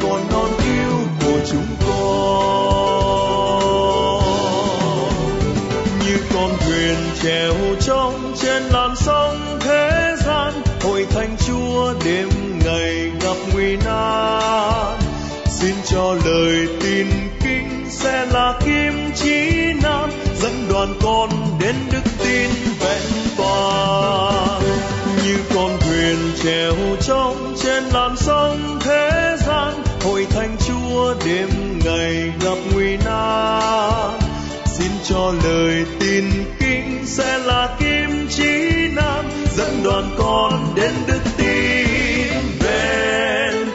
còn con non yêu của chúng con. Như con thuyền chèo trong trên làn sông thế gian, hội thánh chúa đêm ngày gặp nguy nan. Xin cho lời tin kinh sẽ là kim chỉ nam dẫn đoàn con đến đức tin vẹn toàn. Như con thuyền chèo trong trên làn sông gặp nguy nan xin cho lời tin kinh sẽ là kim chỉ nam dẫn đoàn con đến đức tin vẹn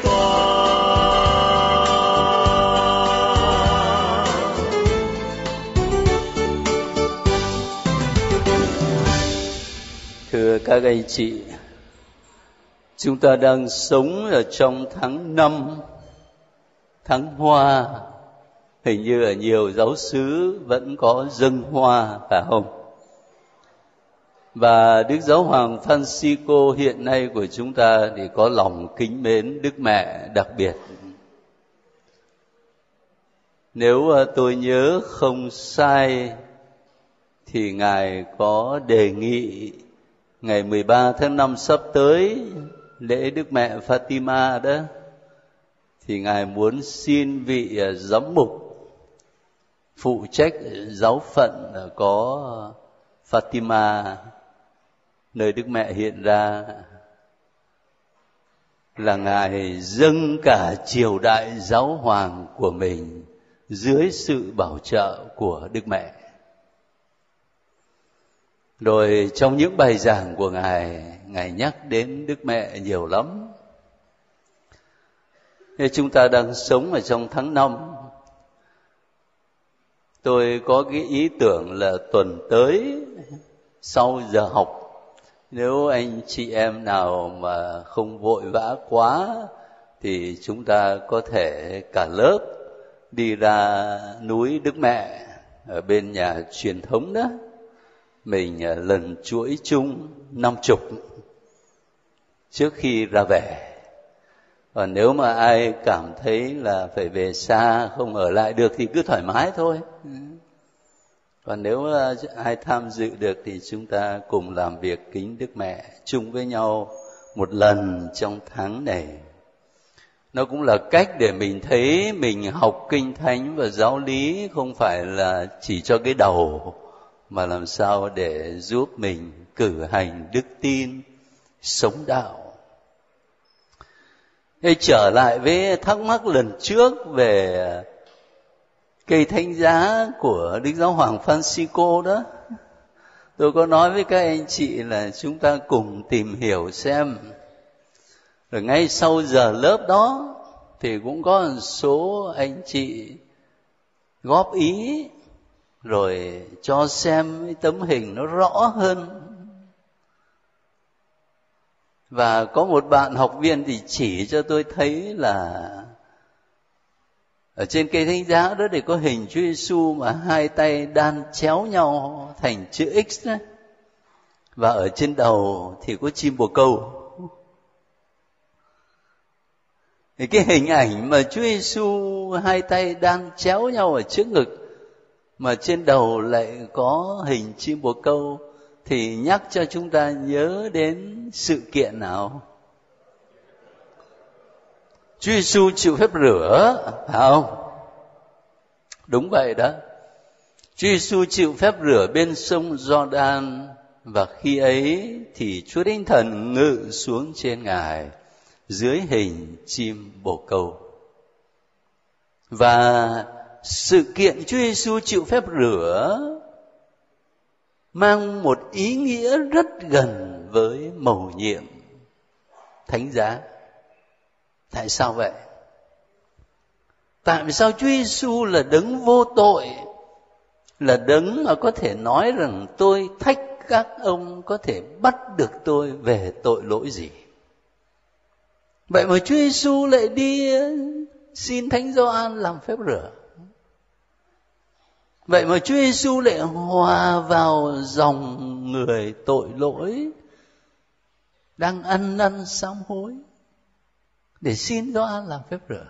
Thưa các anh chị, chúng ta đang sống ở trong tháng năm, tháng hoa. Hình như ở nhiều giáo xứ vẫn có dâng hoa, phải không? Và Đức Giáo Hoàng Francisco hiện nay của chúng ta thì có lòng kính mến Đức Mẹ đặc biệt. Nếu ờ, tôi nhớ không sai thì Ngài có đề nghị ngày 13 tháng 5 sắp tới lễ Đức Mẹ Fatima đó thì ngài muốn xin vị ờ, giám mục phụ trách giáo phận có Fatima nơi Đức Mẹ hiện ra là ngài dâng cả triều đại giáo hoàng của mình dưới sự bảo trợ của Đức Mẹ. Rồi trong những bài giảng của Ngài, Ngài nhắc đến Đức Mẹ nhiều lắm. Thế chúng ta đang sống ở trong tháng năm. Tôi có cái ý tưởng là tuần tới, sau giờ học, nếu anh chị em nào mà không vội vã quá, thì chúng ta có thể cả lớp đi ra núi Đức Mẹ, ở bên nhà truyền thống đó. Mình à, lần chuỗi chung năm chục trước khi ra về còn nếu mà ai cảm thấy là phải về xa, không ở lại được thì cứ thoải mái thôi. Còn nếu ai tham dự được thì chúng ta cùng làm việc kính đức mẹ chung với nhau một lần trong tháng này. Nó cũng là cách để mình thấy mình học kinh thánh và giáo lý không phải là chỉ cho cái đầu, mà làm sao để giúp mình cử hành đức tin, sống đạo. Thế trở lại với thắc mắc lần trước về cây thánh giá của Đức Giáo Hoàng Francisco đó. Tôi có nói với các anh chị là chúng ta cùng tìm hiểu xem. Rồi ngay sau giờ lớp đó thì cũng có một số anh chị góp ý, rồi cho xem cái tấm hình nó rõ hơn và có một bạn học viên thì chỉ cho tôi thấy là ở trên cây thánh giá đó để có hình Chúa Giêsu mà hai tay đan chéo nhau thành chữ X đấy và ở trên đầu thì có chim bồ câu. Thì cái hình ảnh mà Chúa Giêsu hai tay đan chéo nhau ở trước ngực mà trên đầu lại có hình chim bồ câu thì nhắc cho chúng ta nhớ đến sự kiện nào? Chúa Giêsu chịu phép rửa, phải không? Đúng vậy đó. Chúa Giêsu chịu phép rửa bên sông Jordan và khi ấy thì Chúa Thánh Thần ngự xuống trên ngài dưới hình chim bồ câu. Và sự kiện Chúa Giêsu chịu phép rửa mang một ý nghĩa rất gần với mầu nhiệm. Thánh giá, tại sao vậy? Tại vì sao Chúa Giêsu là đấng vô tội, là đấng mà có thể nói rằng tôi thách các ông có thể bắt được tôi về tội lỗi gì? Vậy mà Chúa Giêsu lại đi, xin Thánh Gioan làm phép rửa vậy mà Chúa Giêsu lại hòa vào dòng người tội lỗi đang ăn năn sám hối để xin Gioan làm phép rửa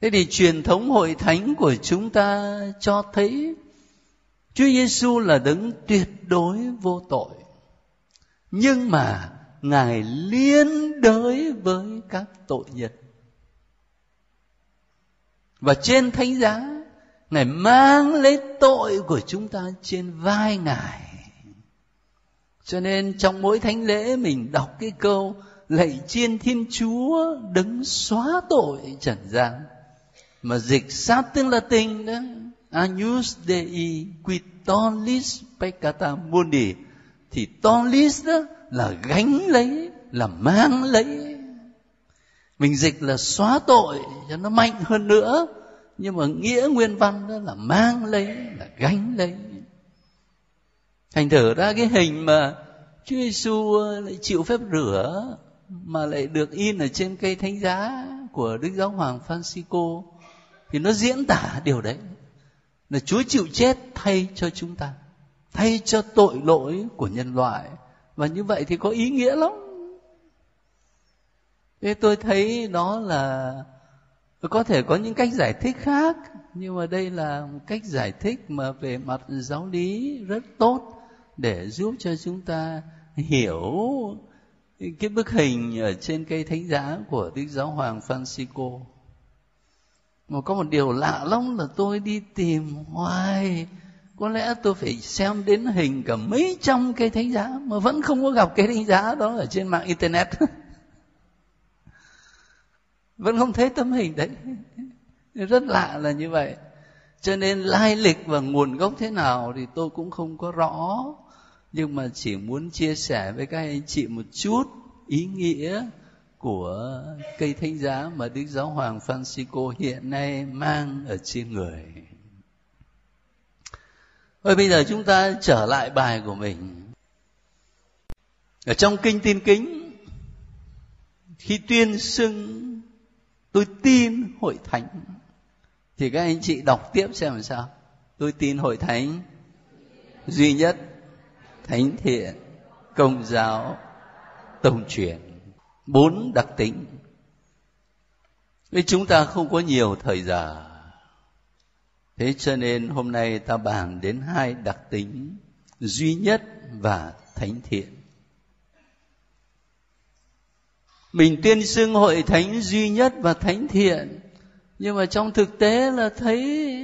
Thế thì truyền thống hội thánh của chúng ta cho thấy Chúa Giêsu là đấng tuyệt đối vô tội. Nhưng mà Ngài liên đới với các tội nhân. Và trên thánh giá, Ngài mang lấy tội của chúng ta trên vai Ngài. Cho nên trong mỗi thánh lễ mình đọc cái câu lạy chiên Thiên Chúa đấng xóa tội trần gian mà dịch sát tiếng Latin đó Agnus Dei qui tollis peccata mundi thì tollis đó là gánh lấy là mang lấy mình dịch là xóa tội cho nó mạnh hơn nữa. Nhưng mà nghĩa nguyên văn đó là mang lấy, là gánh lấy. Thành thử ra cái hình mà Chúa Giêsu ờ, lại chịu phép rửa mà lại được in ở trên cây thánh giá của Đức Giáo Hoàng Francisco, thì nó diễn tả điều đấy. Là Chúa chịu chết thay cho chúng ta, thay cho tội lỗi của nhân loại. Và như vậy thì có ý nghĩa lắm thế tôi thấy đó là có thể có những cách giải thích khác, nhưng mà đây là một cách giải thích mà về mặt giáo lý rất tốt để giúp cho chúng ta hiểu cái bức hình ở trên cây thánh giá của Đức Giáo Hoàng Francisco. Mà có một điều lạ lắm là tôi đi tìm hoài có lẽ tôi phải xem đến hình cả mấy trăm cây thánh giá mà vẫn không có gặp cây thánh giá đó ở trên mạng internet. vẫn không thấy tấm hình đấy rất lạ là như vậy cho nên lai lịch và nguồn gốc thế nào thì tôi cũng không có rõ nhưng mà chỉ muốn chia sẻ với các anh chị một chút ý nghĩa của cây thánh giá mà Đức Giáo Hoàng Francisco hiện nay mang ở trên người. Thôi bây giờ chúng ta trở lại bài của mình. Ở trong kinh tin kính, khi tuyên xưng tôi tin hội thánh, thì các anh chị đọc tiếp xem làm sao. Tôi tin hội thánh duy nhất, thánh thiện, công giáo, tông truyền. Bốn đặc tính. Vì chúng ta không có nhiều thời giờ. Thế cho nên hôm nay ta bàn đến hai đặc tính duy nhất và thánh thiện. Mình tuyên xưng hội thánh duy nhất và thánh thiện. Nhưng mà trong thực tế là thấy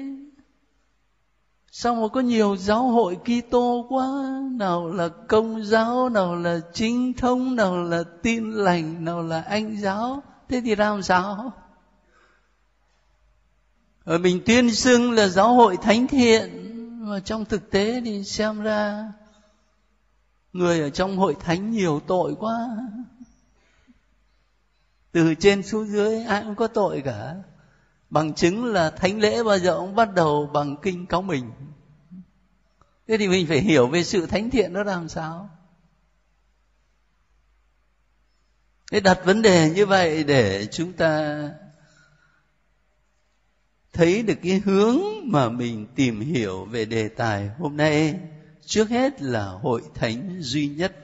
sao mà có nhiều giáo hội Kitô quá? Nào là công giáo, nào là chính thống, nào là tin lành, nào là anh giáo. Thế thì làm sao? Ở mình tuyên xưng là giáo hội thánh thiện. Mà trong thực tế thì xem ra người ở trong hội thánh nhiều tội quá từ trên xuống dưới, ai cũng có tội cả. Bằng chứng là thánh lễ bao giờ cũng bắt đầu bằng kinh cáo mình. Thế thì mình phải hiểu về sự thánh thiện nó làm sao. Thế đặt vấn đề như vậy để chúng ta thấy được cái hướng mà mình tìm hiểu về đề tài hôm nay. Trước hết là hội thánh duy nhất.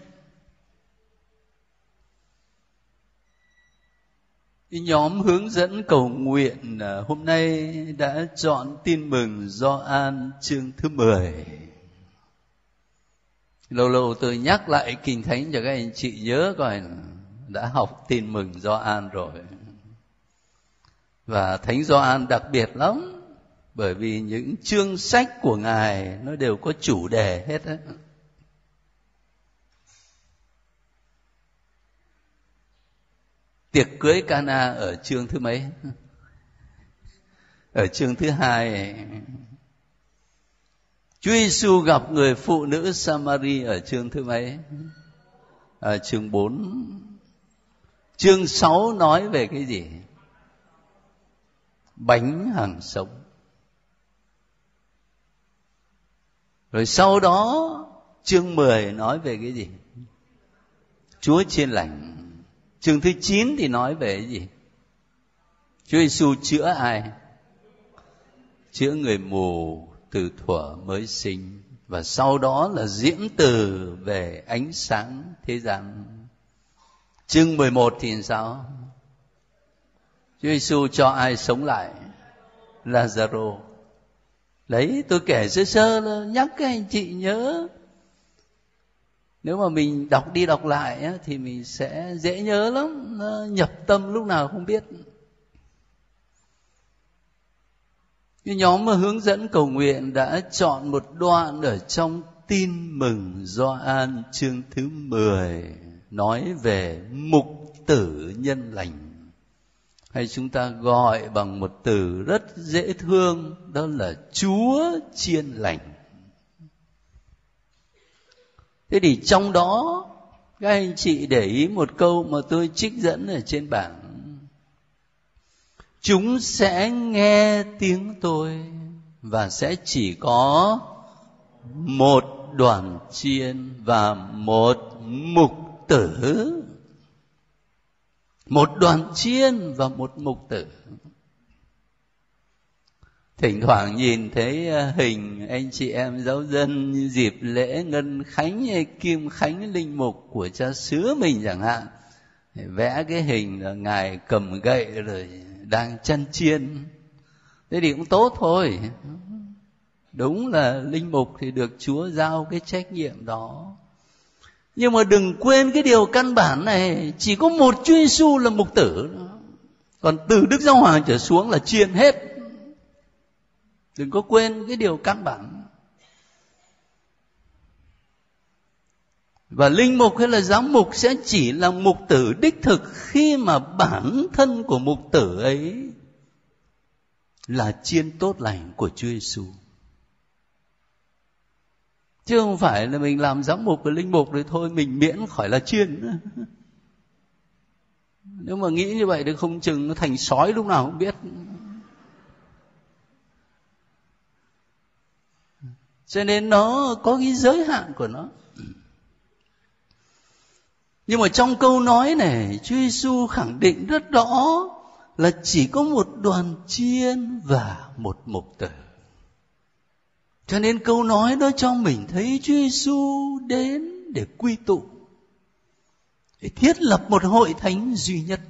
Nhóm hướng dẫn cầu nguyện à, hôm nay đã chọn tin mừng do an chương thứ 10 lâu lâu tôi nhắc lại kinh thánh cho các anh chị nhớ coi, đã học tin mừng do an rồi. Và thánh do an đặc biệt lắm, bởi vì những chương sách của ngài nó đều có chủ đề hết á. Tiệc cưới Cana ở chương thứ mấy? Ở chương thứ hai. Chúa Giêsu gặp người phụ nữ Samari ở chương thứ mấy? Ở chương 4 chương 6 nói về cái gì? Bánh hàng sống. Rồi sau đó, chương 10 nói về cái gì? Chúa chiên lành chương thứ 9 thì nói về cái gì? Chúa Giêsu chữa ai? Chữa người mù từ thuở mới sinh. Và sau đó là diễn từ về ánh sáng thế gian. Chương 11 thì sao? Chúa Giêsu cho ai sống lại? Lazaro. Đấy tôi kể sơ sơ, nhắc các anh chị nhớ nếu mà mình đọc đi đọc lại á, thì mình sẽ dễ nhớ lắm nó nhập tâm lúc nào không biết. Cái nhóm mà hướng dẫn cầu nguyện đã chọn một đoạn ở trong tin mừng do an chương thứ 10 nói về mục tử nhân lành. Hay chúng ta gọi bằng một từ rất dễ thương đó là chúa chiên lành thế thì trong đó, các anh chị để ý một câu mà tôi trích dẫn ở trên bảng. Chúng sẽ nghe tiếng tôi và sẽ chỉ có một đoàn chiên và một mục tử. Một đoàn chiên và một mục tử thỉnh thoảng nhìn thấy ờ, hình anh chị em giáo dân dịp lễ ngân khánh hay kim khánh linh mục của cha xứ mình chẳng hạn vẽ cái hình là ngài cầm gậy rồi đang chăn chiên. Thế thì cũng tốt thôi. Đúng là linh mục thì được chúa giao cái trách nhiệm đó. Nhưng mà đừng quên cái điều căn bản này, chỉ có một chúa giêsu là mục tử. Còn từ đức giáo hoàng trở xuống là chiên hết đừng có quên cái điều căn bản. Và linh mục hay là giám mục sẽ chỉ là mục tử đích thực khi mà bản thân của mục tử ấy là chiên tốt lành của Chúa Giêsu chứ không phải là mình làm giám mục và linh mục rồi thôi, mình miễn khỏi là chiên. Nếu mà nghĩ như vậy thì không chừng nó thành sói lúc nào không biết. Cho nên nó có cái giới hạn của nó. Nhưng mà trong câu nói này, Chúa Giêsu khẳng định rất rõ là chỉ có một đoàn chiên và một mục tử cho nên câu nói đó cho mình thấy Chúa Giêsu đến để quy tụ, để thiết lập một hội thánh duy nhất.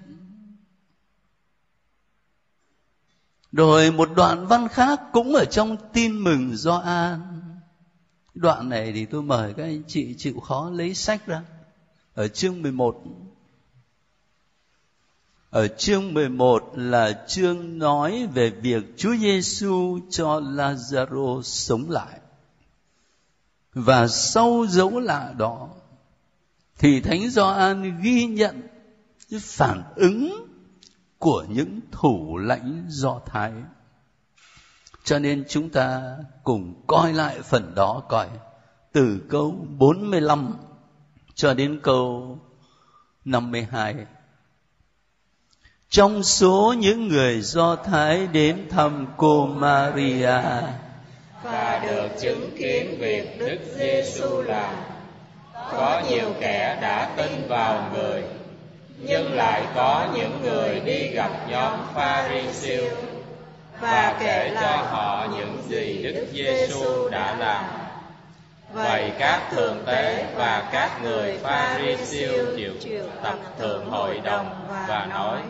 Rồi một đoạn văn khác cũng ở trong tin mừng do an đoạn này thì tôi mời các anh chị chịu khó lấy sách ra ở chương 11 ở chương 11 là chương nói về việc Chúa Giêsu cho Lazaro sống lại. Và sau dấu lạ đó, thì Thánh Gioan ghi nhận phản ứng của những thủ lãnh Do Thái. Cho nên chúng ta cùng coi lại phần đó coi từ câu 45 cho đến câu 52. Trong số những người Do Thái đến thăm cô Maria và được chứng kiến việc Đức Giêsu làm, có nhiều kẻ đã tin vào người nhưng lại có những người đi gặp nhóm Pharisêu và kể cho họ những gì Đức Giêsu đã làm. Vậy các thượng tế và các người Pharisêu triệu tập thượng hội đồng và nói: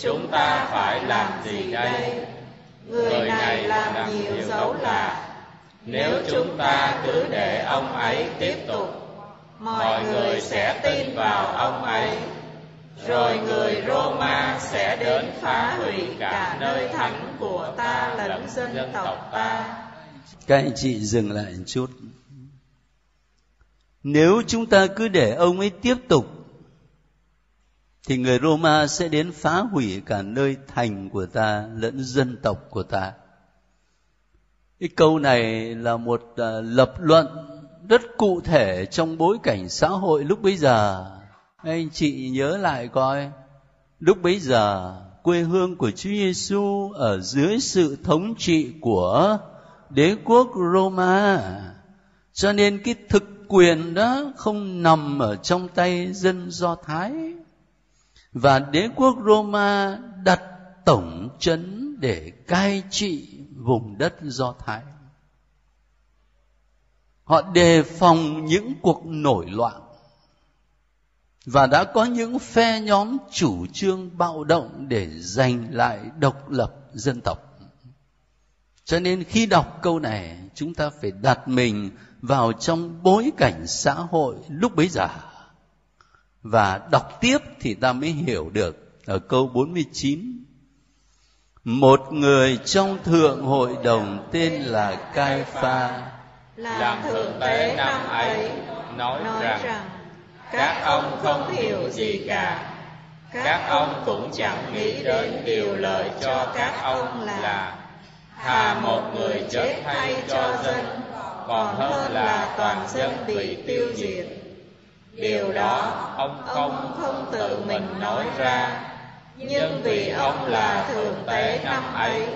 Chúng ta phải làm gì đây? Người này làm nhiều dấu lạ. Nếu chúng ta cứ để ông ấy tiếp tục, mọi người sẽ tin vào ông ấy rồi người Roma sẽ đến phá hủy cả nơi thánh của ta lẫn dân tộc ta. Các anh chị dừng lại một chút. Nếu chúng ta cứ để ông ấy tiếp tục, thì người Roma sẽ đến phá hủy cả nơi thành của ta lẫn dân tộc của ta. Cái câu này là một à, lập luận rất cụ thể trong bối cảnh xã hội lúc bấy giờ anh chị nhớ lại coi. Lúc bấy giờ, quê hương của Chúa Giêsu ở dưới sự thống trị của đế quốc Roma. Cho nên cái thực quyền đó không nằm ở trong tay dân Do Thái. Và đế quốc Roma đặt tổng trấn để cai trị vùng đất Do Thái. Họ đề phòng những cuộc nổi loạn và đã có những phe nhóm chủ trương bạo động để giành lại độc lập dân tộc. Cho nên khi đọc câu này chúng ta phải đặt mình vào trong bối cảnh xã hội lúc bấy giờ. Và đọc tiếp thì ta mới hiểu được ở câu 49 một người trong thượng hội đồng tên là Cai Pha. Làm thượng tế năm ấy nói, nói rằng, rằng các ông không hiểu gì cả. Các ông cũng chẳng nghĩ đến điều lời cho các ông là thà một người chết thay cho dân còn hơn là toàn dân bị tiêu diệt. điều đó ông không không tự mình nói ra. nhưng vì ông là thượng tế năm ấy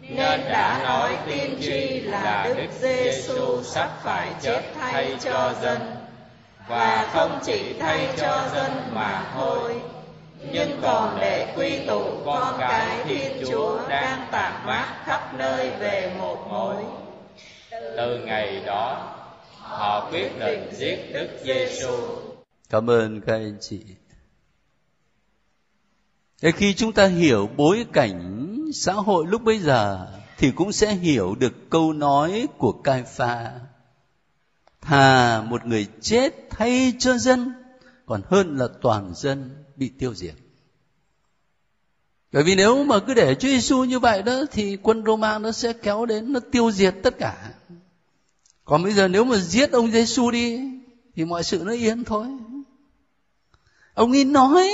nên đã nói tiên tri là đức giêsu sắp phải chết thay cho dân và không chỉ thay cho dân mà thôi. Nhưng còn để quy tụ con cái thiên chúa đang tản mát khắp nơi về một mối. Từ ngày đó họ quyết định giết đức giêsu cảm ơn các anh chị. Thế khi chúng ta hiểu bối cảnh xã hội lúc bây giờ thì cũng sẽ hiểu được câu nói của Cai Pha thà một người chết thay cho dân, còn hơn là toàn dân bị tiêu diệt bởi vì nếu mà cứ để Chúa Giêsu như vậy đó, thì quân Roma nó sẽ kéo đến, nó tiêu diệt tất cả. Còn bây giờ nếu mà giết ông Giêsu đi, thì mọi sự nó yên thôi. Ông ấy nói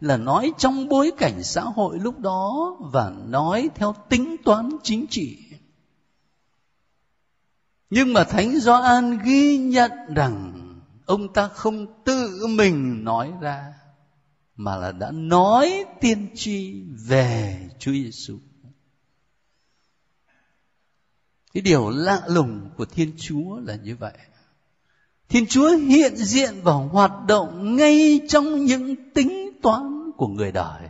là nói trong bối cảnh xã hội lúc đó và nói theo tính toán chính trị nhưng mà thánh Gioan ghi nhận rằng ông ta không tự mình nói ra, mà là đã nói tiên tri về Chúa Giêsu. Cái điều lạ lùng của Thiên Chúa là như vậy. Thiên Chúa hiện diện và hoạt động ngay trong những tính toán của người đời.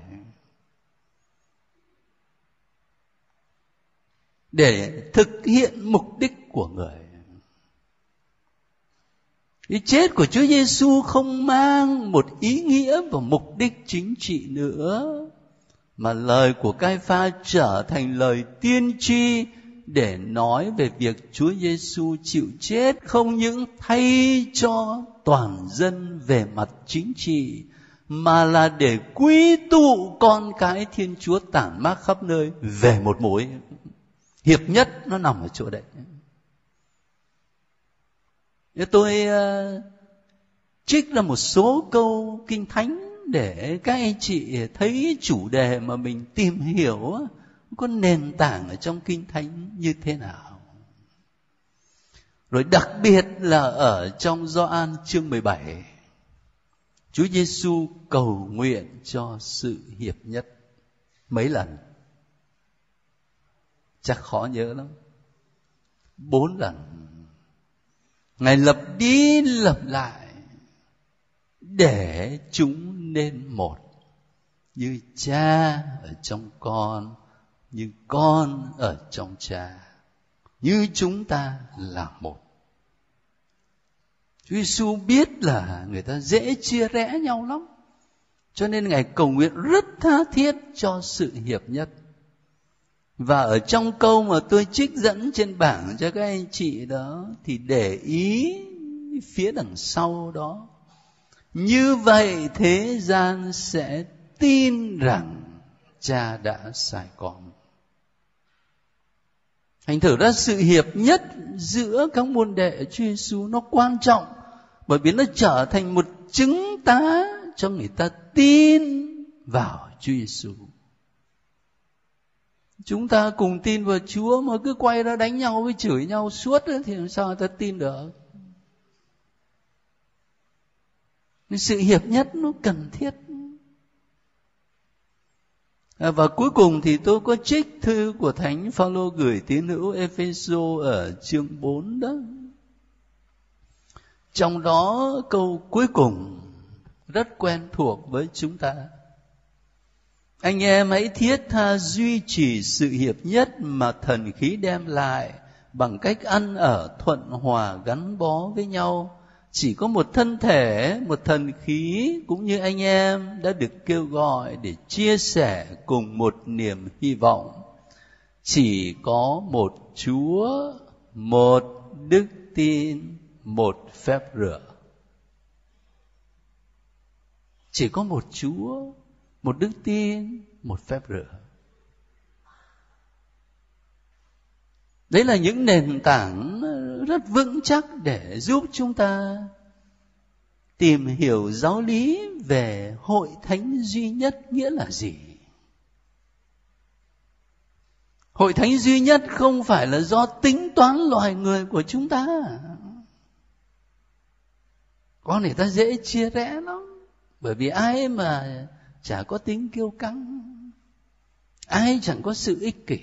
Để thực hiện mục đích của người. Cái chết của Chúa Giêsu không mang một ý nghĩa và mục đích chính trị nữa, mà lời của Cai Pha trở thành lời tiên tri để nói về việc Chúa Giêsu chịu chết không những thay cho toàn dân về mặt chính trị, mà là để quy tụ con cái Thiên Chúa tản mát khắp nơi về một mối hiệp nhất nó nằm ở chỗ đấy Nếu tôi ờ, trích là một số câu kinh thánh để các anh chị thấy chủ đề mà mình tìm hiểu có nền tảng ở trong kinh thánh như thế nào. Rồi đặc biệt là ở trong Gioan chương 17. Chúa Giêsu cầu nguyện cho sự hiệp nhất mấy lần chắc khó nhớ lắm. Bốn lần. Ngài lập đi, lập lại, để chúng nên một. Như cha ở trong con, như con ở trong cha, như chúng ta là một. Chúa Giêsu biết là người ta dễ chia rẽ nhau lắm. Cho nên ngài cầu nguyện rất tha thiết cho sự hiệp nhất và ở trong câu mà tôi trích dẫn trên bảng cho các anh chị đó, thì để ý phía đằng sau đó như vậy thế gian sẽ tin rằng cha đã sai con thành thử ra sự hiệp nhất giữa các môn đệ Chúa Giêsu nó quan trọng, bởi vì nó trở thành một chứng tá cho người ta tin vào Chúa Giêsu. Chúng ta cùng tin vào Chúa mà cứ quay ra đánh nhau với chửi nhau suốt thì làm sao người ta tin được? Sự hiệp nhất nó cần thiết. À, và cuối cùng thì tôi có trích thư của Thánh Phaolô gửi tín hữu Epheso ở chương 4 đó. Trong đó câu cuối cùng rất quen thuộc với chúng ta anh em hãy thiết tha duy trì sự hiệp nhất mà thần khí đem lại bằng cách ăn ở thuận hòa gắn bó với nhau. Chỉ có một thân thể, một thần khí cũng như anh em đã được kêu gọi để chia sẻ cùng một niềm hy vọng. Chỉ có một chúa, một đức tin, một phép rửa. Chỉ có một chúa một đức tin, một phép rửa. Đấy là những nền tảng rất vững chắc để giúp chúng ta tìm hiểu giáo lý về hội thánh duy nhất nghĩa là gì. Hội thánh duy nhất không phải là do tính toán loài người của chúng ta. Con người ta dễ chia rẽ lắm. Bởi vì ai mà chả có tính kiêu căng. Ai chẳng có sự ích kỷ.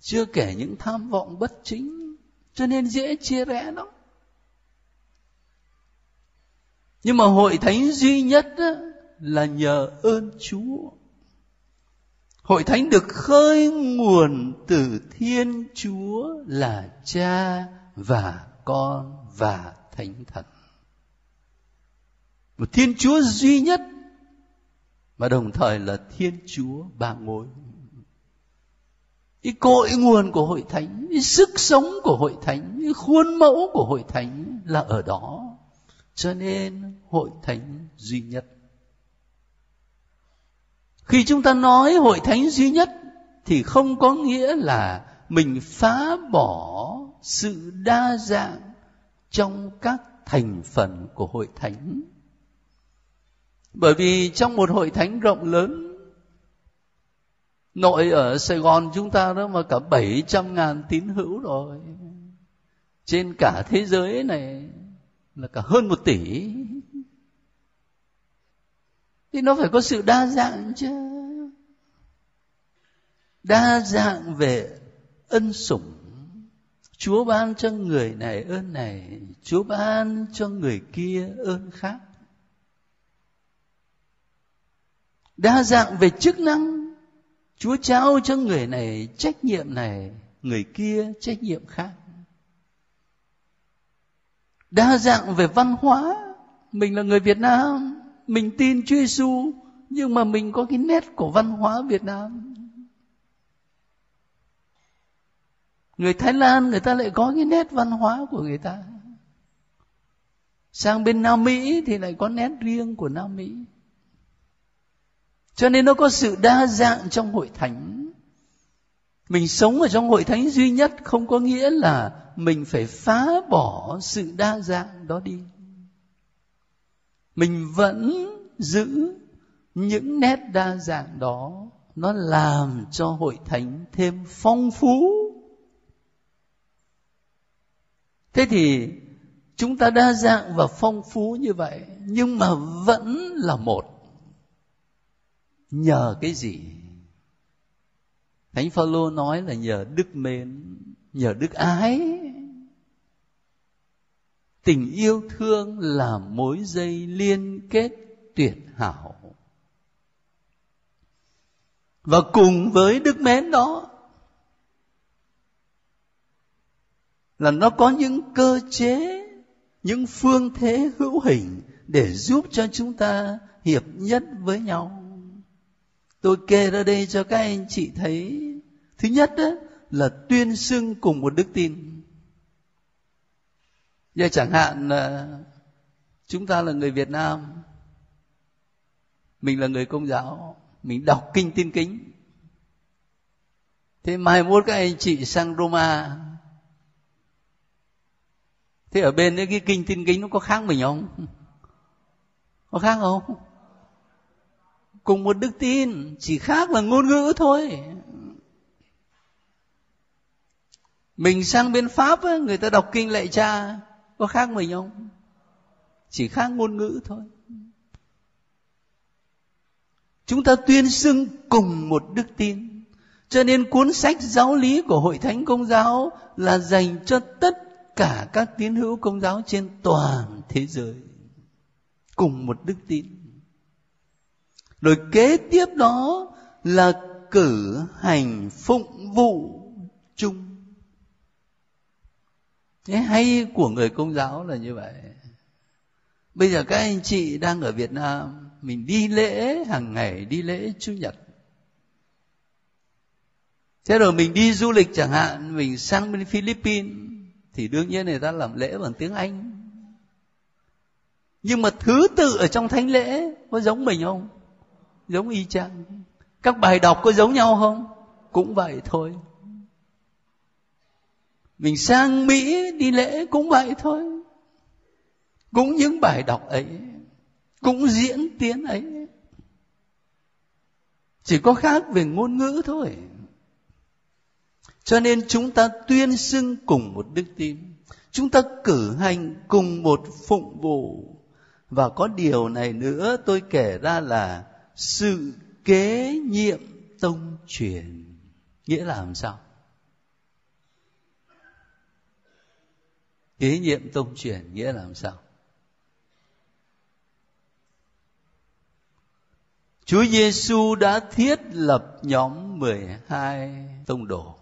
Chưa kể những tham vọng bất chính cho nên dễ chia rẽ lắm nhưng mà hội thánh duy nhất á, là nhờ ơn chúa. Hội thánh được khơi nguồn từ thiên chúa là cha và con và thánh thần. Một thiên chúa duy nhất mà đồng thời là thiên chúa ba ngôi. Cái cội nguồn của hội thánh, cái sức sống của hội thánh, cái khuôn mẫu của hội thánh là ở đó. Cho nên hội thánh duy nhất. Khi chúng ta nói hội thánh duy nhất thì không có nghĩa là mình phá bỏ sự đa dạng trong các thành phần của hội thánh bởi vì trong một hội thánh rộng lớn, nội ở Sài Gòn chúng ta đó mà cả 700 ngàn tín hữu rồi. Trên cả thế giới này là cả hơn một tỷ. Thì nó phải có sự đa dạng chứ. Đa dạng về ân sủng. Chúa ban cho người này ơn này, chúa ban cho người kia ơn khác. Đa dạng về chức năng. Chúa trao cho người này trách nhiệm này, người kia trách nhiệm khác. Đa dạng về văn hóa. Mình là người việt nam. Mình tin chúa giêsu nhưng mà mình có cái nét của văn hóa việt nam. Người thái lan, người ta lại có cái nét văn hóa của người ta. Sang bên nam mỹ thì lại có nét riêng của nam mỹ cho nên nó có sự đa dạng trong hội thánh. Mình sống ở trong hội thánh duy nhất không có nghĩa là mình phải phá bỏ sự đa dạng đó đi. Mình vẫn giữ những nét đa dạng đó. Nó làm cho hội thánh thêm phong phú. Thế thì chúng ta đa dạng và phong phú như vậy, nhưng mà vẫn là một nhờ cái gì? Thánh phaolô nói là nhờ đức mến, nhờ đức ái. Tình yêu thương là mối dây liên kết tuyệt hảo. Và cùng với đức mến đó, là nó có những cơ chế, những phương thế hữu hình để giúp cho chúng ta hiệp nhất với nhau tôi kê ra đây cho các anh chị thấy. Thứ nhất đó là tuyên xưng cùng một đức tin. Giờ chẳng hạn là chúng ta là người việt nam, mình là người công giáo, mình đọc kinh tin kính. Thế mai mốt các anh chị sang roma. Thế ở bên đấy cái kinh tin kính nó có khác mình không? Có khác không? Cùng một đức tin chỉ khác là ngôn ngữ thôi. Mình sang bên pháp ấy, người ta đọc kinh lệ cha có khác mình không? Chỉ khác ngôn ngữ thôi. Chúng ta tuyên xưng cùng một đức tin. Cho nên cuốn sách giáo lý của hội thánh công giáo là dành cho tất cả các tín hữu công giáo trên toàn thế giới. Cùng một đức tin rồi kế tiếp đó là cử hành phụng vụ chung. Cái hay của người công giáo là như vậy. Bây giờ các anh chị đang ở việt nam, mình đi lễ, hàng ngày đi lễ chủ nhật. Thế rồi mình đi du lịch chẳng hạn, mình sang bên philippines, thì đương nhiên người ta làm lễ bằng tiếng anh. Nhưng mà thứ tự ở trong thánh lễ có giống mình không? Giống y chang. Các bài đọc có giống nhau không? Cũng vậy thôi. Mình sang mỹ đi lễ cũng vậy thôi. Cũng những bài đọc ấy, cũng diễn tiến ấy. Chỉ có khác về ngôn ngữ thôi. Cho nên chúng ta tuyên xưng cùng một đức tin. Chúng ta cử hành cùng một phụng vụ. Và có điều này nữa tôi kể ra là sự kế nhiệm tông truyền nghĩa là làm sao kế nhiệm tông truyền, nghĩa là làm sao Chúa Giêsu đã thiết lập nhóm 12 tông đồ.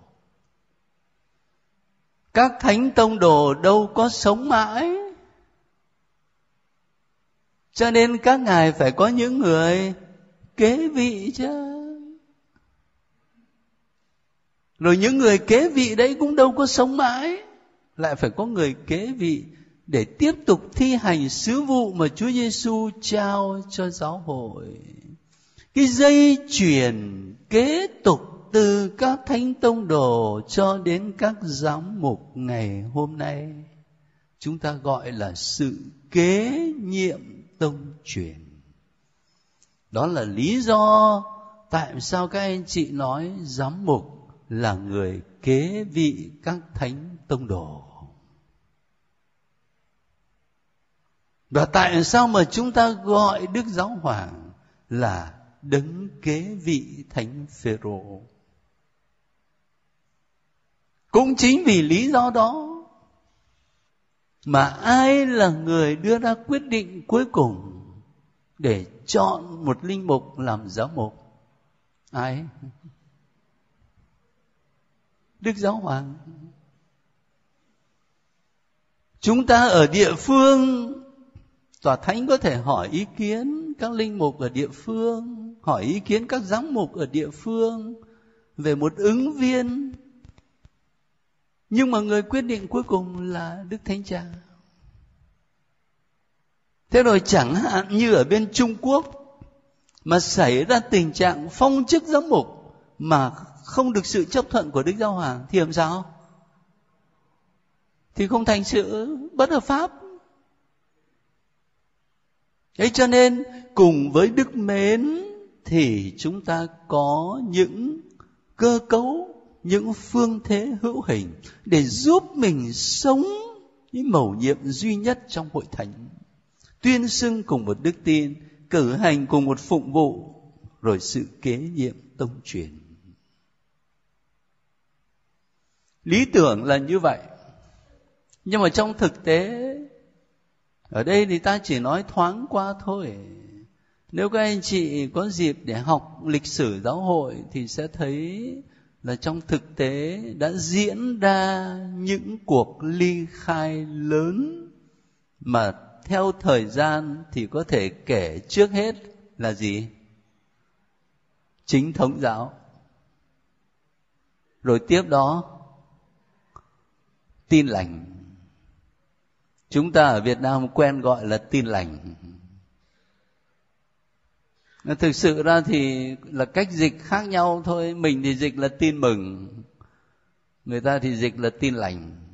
Các thánh tông đồ đâu có sống mãi. Cho nên các ngài phải có những người kế vị chứ. Rồi những người kế vị đấy cũng đâu có sống mãi. Lại phải có người kế vị để tiếp tục thi hành sứ vụ mà Chúa Giêsu trao cho giáo hội cái dây chuyển kế tục từ các thánh tông đồ cho đến các giám mục ngày hôm nay chúng ta gọi là sự kế nhiệm tông truyền đó là lý do tại sao các anh chị nói giám mục là người kế vị các thánh tông đồ. Và tại sao mà chúng ta gọi đức giáo hoàng là đấng kế vị thánh phêrô? Cũng chính vì lý do đó mà ai là người đưa ra quyết định cuối cùng để chọn một linh mục làm giáo mục. Ai? Đức giáo hoàng. Chúng ta ở địa phương, tòa thánh có thể hỏi ý kiến các linh mục ở địa phương, hỏi ý kiến các giám mục ở địa phương về một ứng viên. Nhưng mà người quyết định cuối cùng là đức thánh cha thế rồi chẳng hạn như ở bên trung quốc mà xảy ra tình trạng phong chức giám mục mà không được sự chấp thuận của đức giáo hoàng thì làm sao thì không thành sự bất hợp pháp Thế cho nên cùng với đức mến thì chúng ta có những cơ cấu, những phương thế hữu hình để giúp mình sống những mầu nhiệm duy nhất trong hội thánh. Tuyên xưng cùng một đức tin, cử hành cùng một phụng vụ, rồi sự kế nhiệm tông truyền. Lý tưởng là như vậy. Nhưng mà trong thực tế ở đây thì ta chỉ nói thoáng qua thôi nếu các anh chị có dịp để học lịch sử giáo hội thì sẽ thấy là trong thực tế đã diễn ra những cuộc ly khai lớn mà theo thời gian thì có thể kể trước hết là gì? Chính thống giáo. Rồi tiếp đó, tin lành. Chúng ta ở việt nam quen gọi là tin lành. Thực sự ra thì là cách dịch khác nhau thôi. Mình thì dịch là tin mừng, người ta thì dịch là tin lành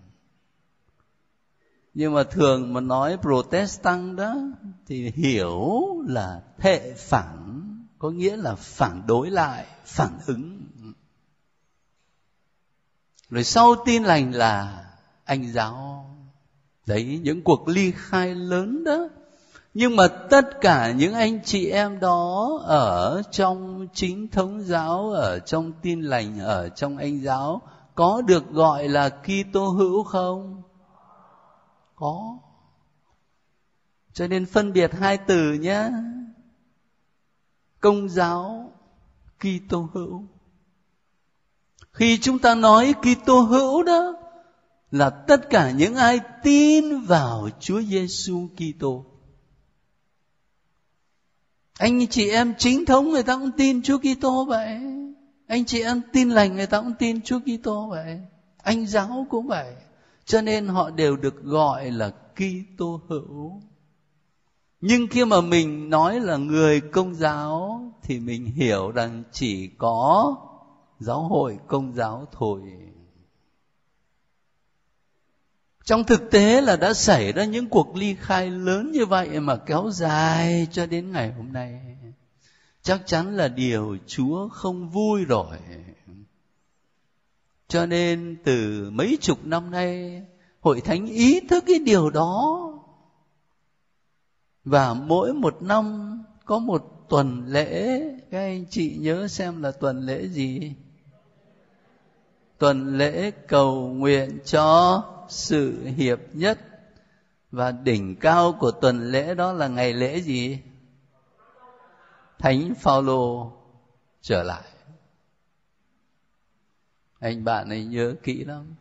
nhưng mà thường mà nói protestant đó, thì hiểu là thệ phản, có nghĩa là phản đối lại, phản ứng. Rồi sau tin lành là anh giáo. Đấy, những cuộc ly khai lớn đó. Nhưng mà tất cả những anh chị em đó ở trong chính thống giáo, ở trong tin lành, ở trong anh giáo, có được gọi là Kitô hữu không? Có. Cho nên phân biệt hai từ nhé công giáo Kitô hữu. Khi chúng ta nói Kitô hữu đó, là tất cả những ai tin vào Chúa Giêsu Kitô. Anh chị em chính thống người ta cũng tin Chúa Kitô vậy. Anh chị em tin lành người ta cũng tin Chúa Kitô vậy. Anh giáo cũng vậy cho nên họ đều được gọi là Kitô hữu. Nhưng khi mà mình nói là người công giáo thì mình hiểu rằng chỉ có giáo hội công giáo thôi. Trong thực tế là đã xảy ra những cuộc ly khai lớn như vậy mà kéo dài cho đến ngày hôm nay. Chắc chắn là điều chúa không vui rồi cho nên từ mấy chục năm nay, hội thánh ý thức cái điều đó. Và mỗi một năm, có một tuần lễ, các anh chị nhớ xem là tuần lễ gì? Tuần lễ cầu nguyện cho sự hiệp nhất và đỉnh cao của tuần lễ đó là ngày lễ gì? Thánh phaolô trở lại anh bạn ấy nhớ kỹ lắm.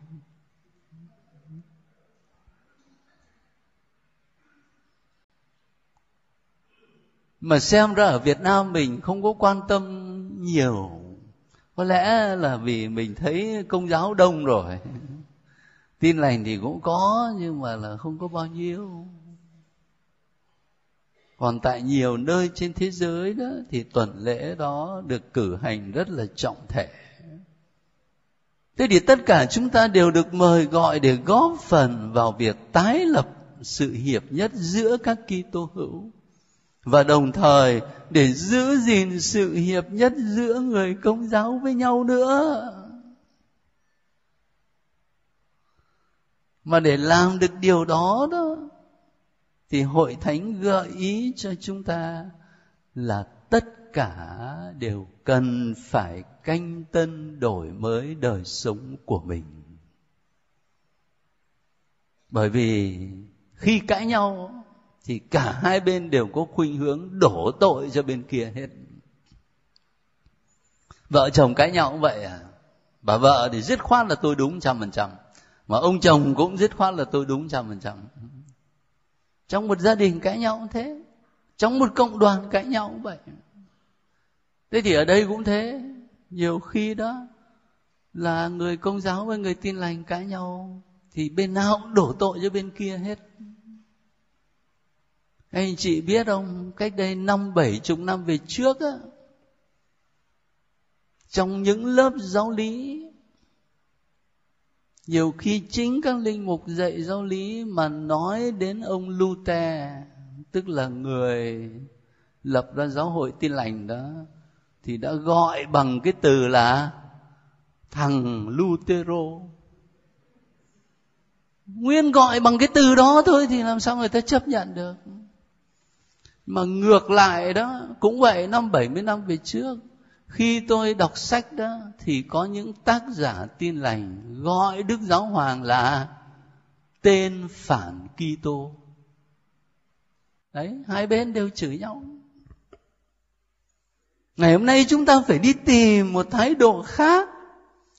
Mà xem ra ở Việt Nam mình không có quan tâm nhiều. Có lẽ là vì mình thấy công giáo đông rồi. Tin lành thì cũng có, nhưng mà là không có bao nhiêu. Còn tại nhiều nơi trên thế giới đó, thì tuần lễ đó được cử hành rất là trọng thể thế thì tất cả chúng ta đều được mời gọi để góp phần vào việc tái lập sự hiệp nhất giữa các Kitô hữu. Và đồng thời, để giữ gìn sự hiệp nhất giữa người công giáo với nhau nữa. Mà để làm được điều đó đó, thì hội thánh gợi ý cho chúng ta là tất cả đều cần phải canh tân đổi mới đời sống của mình. Bởi vì khi cãi nhau thì cả hai bên đều có khuynh hướng đổ tội cho bên kia hết. Vợ chồng cãi nhau cũng vậy à? Bà vợ thì dứt khoát là tôi đúng trăm phần trăm. Mà ông chồng cũng dứt khoát là tôi đúng trăm phần trăm. Trong một gia đình cãi nhau cũng thế. Trong một cộng đoàn cãi nhau cũng vậy. Thế thì ở đây cũng thế nhiều khi đó là người công giáo với người tin lành cãi nhau thì bên nào cũng đổ tội cho bên kia hết. Anh chị biết không? Cách đây năm, bảy chục năm về trước á, trong những lớp giáo lý, nhiều khi chính các linh mục dạy giáo lý mà nói đến ông Luther, tức là người lập ra giáo hội tin lành đó thì đã gọi bằng cái từ là thằng Lutero. Nguyên gọi bằng cái từ đó thôi thì làm sao người ta chấp nhận được? Mà ngược lại đó, cũng vậy năm 70 năm về trước, khi tôi đọc sách đó thì có những tác giả tin lành gọi đức giáo hoàng là tên phản Kitô. Đấy, hai bên đều chửi nhau ngày hôm nay chúng ta phải đi tìm một thái độ khác.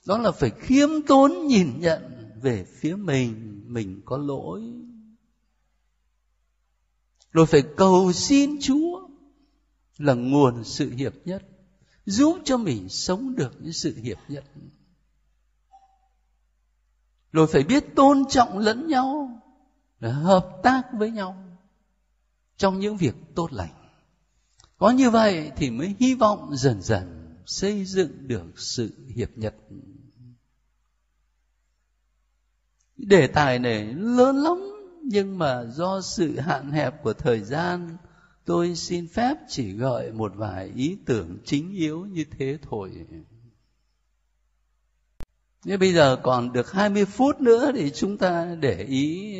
Đó là phải khiêm tốn nhìn nhận về phía mình mình có lỗi. Rồi phải cầu xin chúa là nguồn sự hiệp nhất, giúp cho mình sống được những sự hiệp nhất. Rồi phải biết tôn trọng lẫn nhau hợp tác với nhau trong những việc tốt lành có như vậy thì mới hy vọng dần dần xây dựng được sự hiệp nhất đề tài này lớn lắm, nhưng mà do sự hạn hẹp của thời gian, tôi xin phép chỉ gợi một vài ý tưởng chính yếu như thế thôi. Nếu bây giờ còn được 20 phút nữa thì chúng ta để ý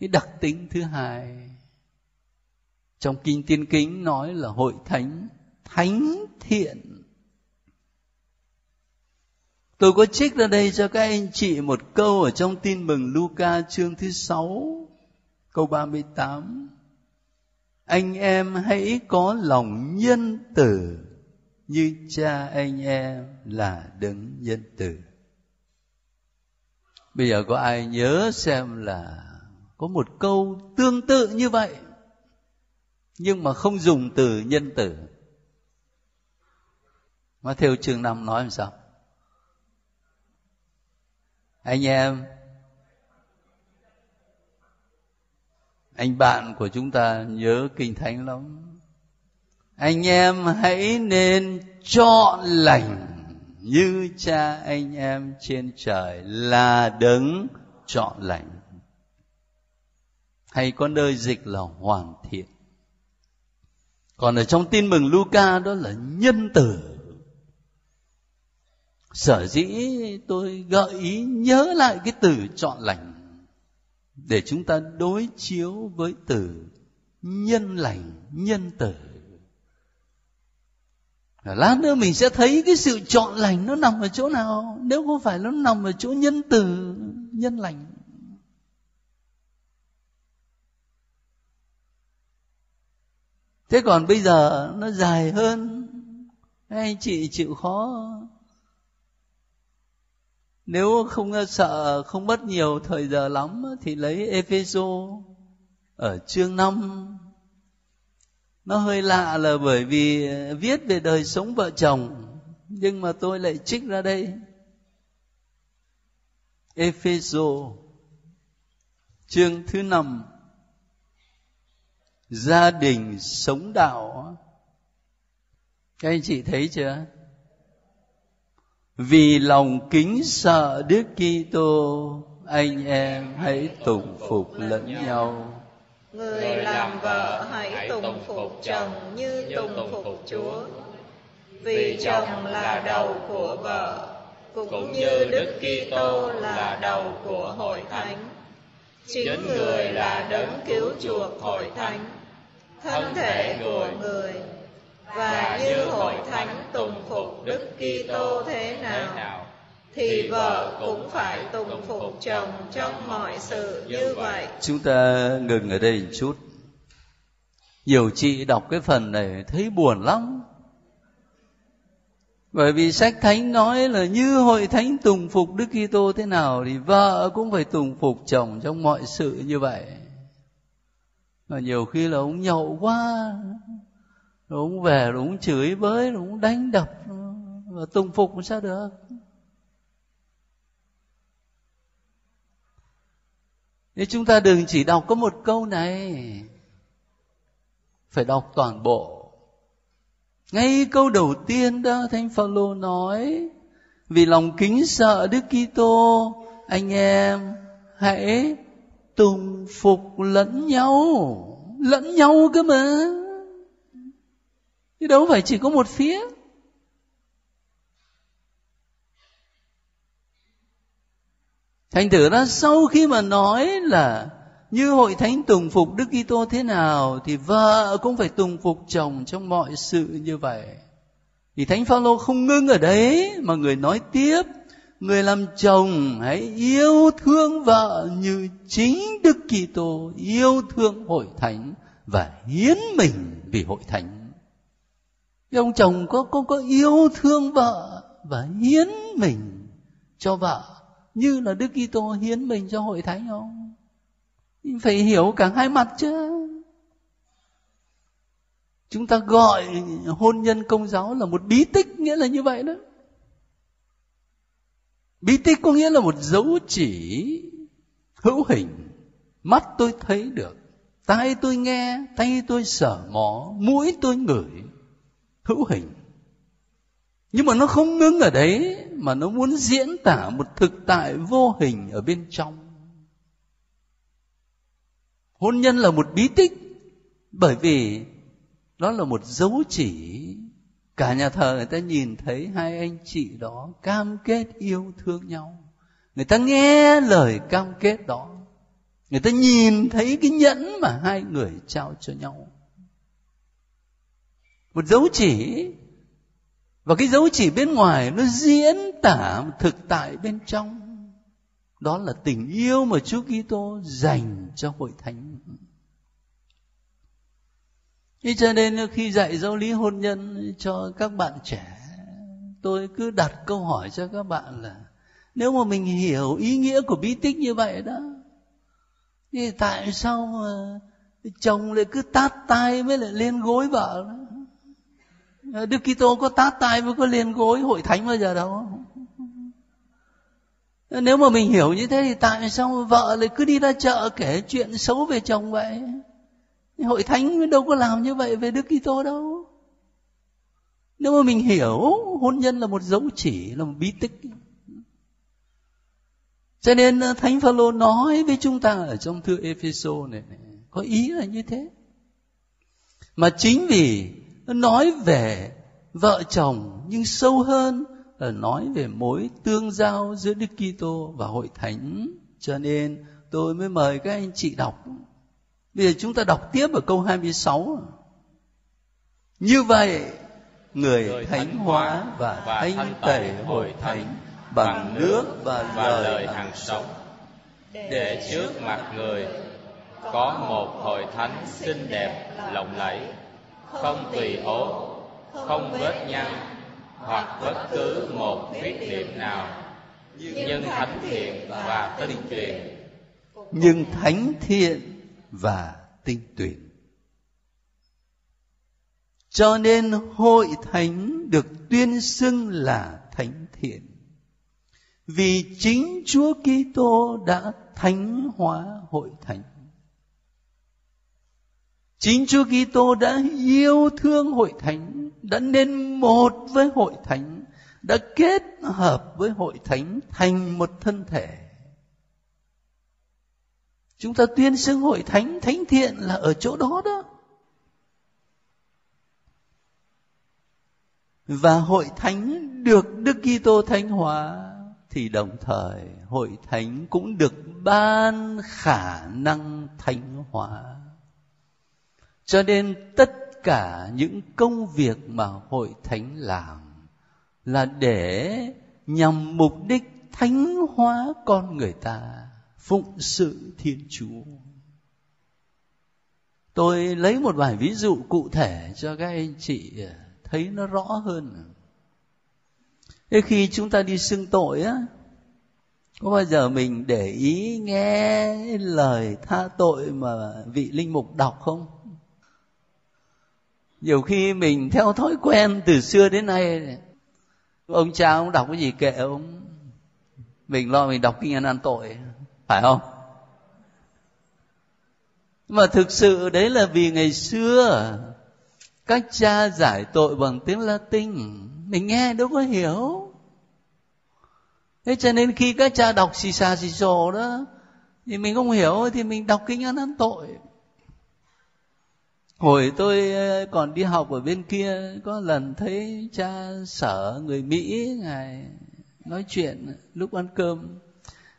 cái đặc tính thứ hai trong kinh tiên kính nói là hội thánh thánh thiện. Tôi có trích ra đây cho các anh chị một câu ở trong tin mừng Luca chương thứ sáu, câu 38 anh em hãy có lòng nhân từ như cha anh em là đấng nhân từ. Bây giờ có ai nhớ xem là có một câu tương tự như vậy? Nhưng mà không dùng từ nhân tử. Mà theo chương năm nói làm sao? Anh em, anh bạn của chúng ta nhớ kinh thánh lắm. Anh em hãy nên chọn lành như cha anh em trên trời là đấng chọn lành. Hay có nơi dịch là hoàn thiện còn ở trong tin mừng Luca đó là nhân tử sở dĩ tôi gợi ý nhớ lại cái từ chọn lành để chúng ta đối chiếu với từ nhân lành, nhân tử lát nữa mình sẽ thấy cái sự chọn lành nó nằm ở chỗ nào? Nếu không phải nó nằm ở chỗ nhân từ, nhân lành. Thế còn bây giờ nó dài hơn. Anh chị chịu khó. Nếu không sợ, không mất nhiều thời giờ lắm thì lấy Epheso ở chương 5 nó hơi lạ là bởi vì viết về đời sống vợ chồng, nhưng mà tôi lại trích ra đây. Epheso, chương thứ năm gia đình sống đạo các anh chị thấy chưa? Vì lòng kính sợ Đức Kitô anh em hãy tùng phục lẫn nhau. Người làm vợ hãy tùng phục chồng như tùng phục Chúa. Vì chồng là đầu của vợ cũng như Đức Kitô là đầu của hội thánh. chính người là đấng cứu chuộc hội thánh thân thể của người và như hội thánh tùng phục Đức Kitô thế nào thì vợ cũng phải tùng phục chồng trong mọi sự như vậy. Chúng ta ngừng ở đây một chút. Nhiều chị đọc cái phần này thấy buồn lắm. Bởi vì sách thánh nói là như hội thánh tùng phục Đức Kitô thế nào thì vợ cũng phải tùng phục chồng trong mọi sự như vậy. Mà nhiều khi là ông nhậu quá, rồi ông về rồi ông chửi bới, rồi ông đánh đập, và tùng phục sao được? Nên chúng ta đừng chỉ đọc có một câu này Phải đọc toàn bộ Ngay câu đầu tiên đó Thánh Phaolô nói Vì lòng kính sợ Đức Kitô Anh em hãy tùng phục lẫn nhau. Lẫn nhau cơ mà. Chứ đâu phải chỉ có một phía. Thành thử ra sau khi mà nói là như hội thánh tùng phục Đức Kitô thế nào thì vợ cũng phải tùng phục chồng trong mọi sự như vậy. Thì Thánh Phaolô không ngưng ở đấy mà người nói tiếp, người làm chồng hãy yêu thương vợ như chính Đức Kitô, yêu thương hội thánh và hiến mình vì hội thánh. cái ông chồng có có có yêu thương vợ và hiến mình cho vợ, như là Đức Kitô hiến mình cho hội thánh không? Phải hiểu cả hai mặt chứ. Chúng ta gọi hôn nhân công giáo là một bí tích, nghĩa là như vậy đó. Bí tích có nghĩa là một dấu chỉ hữu hình. Mắt tôi thấy được, tai tôi nghe, tay tôi sở mó, mũi tôi ngửi. Hữu hình. Nhưng mà nó không ngưng ở đấy mà nó muốn diễn tả một thực tại vô hình ở bên trong. Hôn nhân là một bí tích bởi vì đó là một dấu chỉ cả nhà thờ người ta nhìn thấy hai anh chị đó cam kết yêu thương nhau. Người ta nghe lời cam kết đó. Người ta nhìn thấy cái nhẫn mà hai người trao cho nhau. Một dấu chỉ. Và cái dấu chỉ bên ngoài nó diễn tả thực tại bên trong. Đó là tình yêu mà Chúa Kitô dành cho hội thánh. Thế cho nên khi dạy giáo lý hôn nhân cho các bạn trẻ, tôi cứ đặt câu hỏi cho các bạn là nếu mà mình hiểu ý nghĩa của bí tích như vậy đó, thì tại sao mà chồng lại cứ tát tay mới lại lên gối vợ đó? Đức Kitô có tát tay mới có lên gối hội thánh bao giờ đâu. Nếu mà mình hiểu như thế thì tại sao vợ lại cứ đi ra chợ kể chuyện xấu về chồng vậy? Hội thánh đâu có làm như vậy về Đức Kitô đâu. Nếu mà mình hiểu hôn nhân là một dấu chỉ, là một bí tích. Cho nên ờ, Thánh Phaolô nói với chúng ta ở trong thư Epheso này, này có ý là như thế. Mà chính vì nói về vợ chồng nhưng sâu hơn là nói về mối tương giao giữa Đức Kitô và hội thánh. Cho nên tôi mới mời các anh chị đọc Bây giờ chúng ta đọc tiếp ở câu 26. Như vậy, người, thánh hóa và, thanh tẩy hội thánh bằng nước và, và lời hàng sống. để trước mặt người có một hội thánh xinh đẹp lộng lẫy không tùy ố không vết nhăn hoặc bất cứ một khuyết điểm nào nhưng thánh thiện và tinh truyền nhưng thánh thiện và tinh tuyển cho nên hội thánh được tuyên xưng là thánh thiện. Vì chính Chúa Kitô đã thánh hóa hội thánh. Chính Chúa Kitô đã yêu thương hội thánh, đã nên một với hội thánh, đã kết hợp với hội thánh thành một thân thể. Chúng ta tuyên xưng hội thánh, thánh thiện là ở chỗ đó đó. Và hội thánh được Đức Kitô thánh hóa thì đồng thời hội thánh cũng được ban khả năng thánh hóa. Cho nên tất cả những công việc mà hội thánh làm là để nhằm mục đích thánh hóa con người ta phụng sự thiên chúa. Tôi lấy một vài ví dụ cụ thể cho các anh chị thấy nó rõ hơn. Thế khi chúng ta đi xưng tội á, có bao giờ mình để ý nghe lời tha tội mà vị linh mục đọc không? Nhiều khi mình theo thói quen từ xưa đến nay, ông cha ông đọc cái gì kệ ông? Mình lo mình đọc kinh ăn ăn tội phải không? Mà thực sự đấy là vì ngày xưa, các cha giải tội bằng tiếng latin. Mình nghe đâu có hiểu. Thế cho nên khi các cha đọc xì xà xì xồ đó, thì mình không hiểu, thì mình đọc kinh ăn năn tội. Hồi tôi ờ, còn đi học ở bên kia, có lần thấy cha sở người mỹ, ngài nói chuyện lúc ăn cơm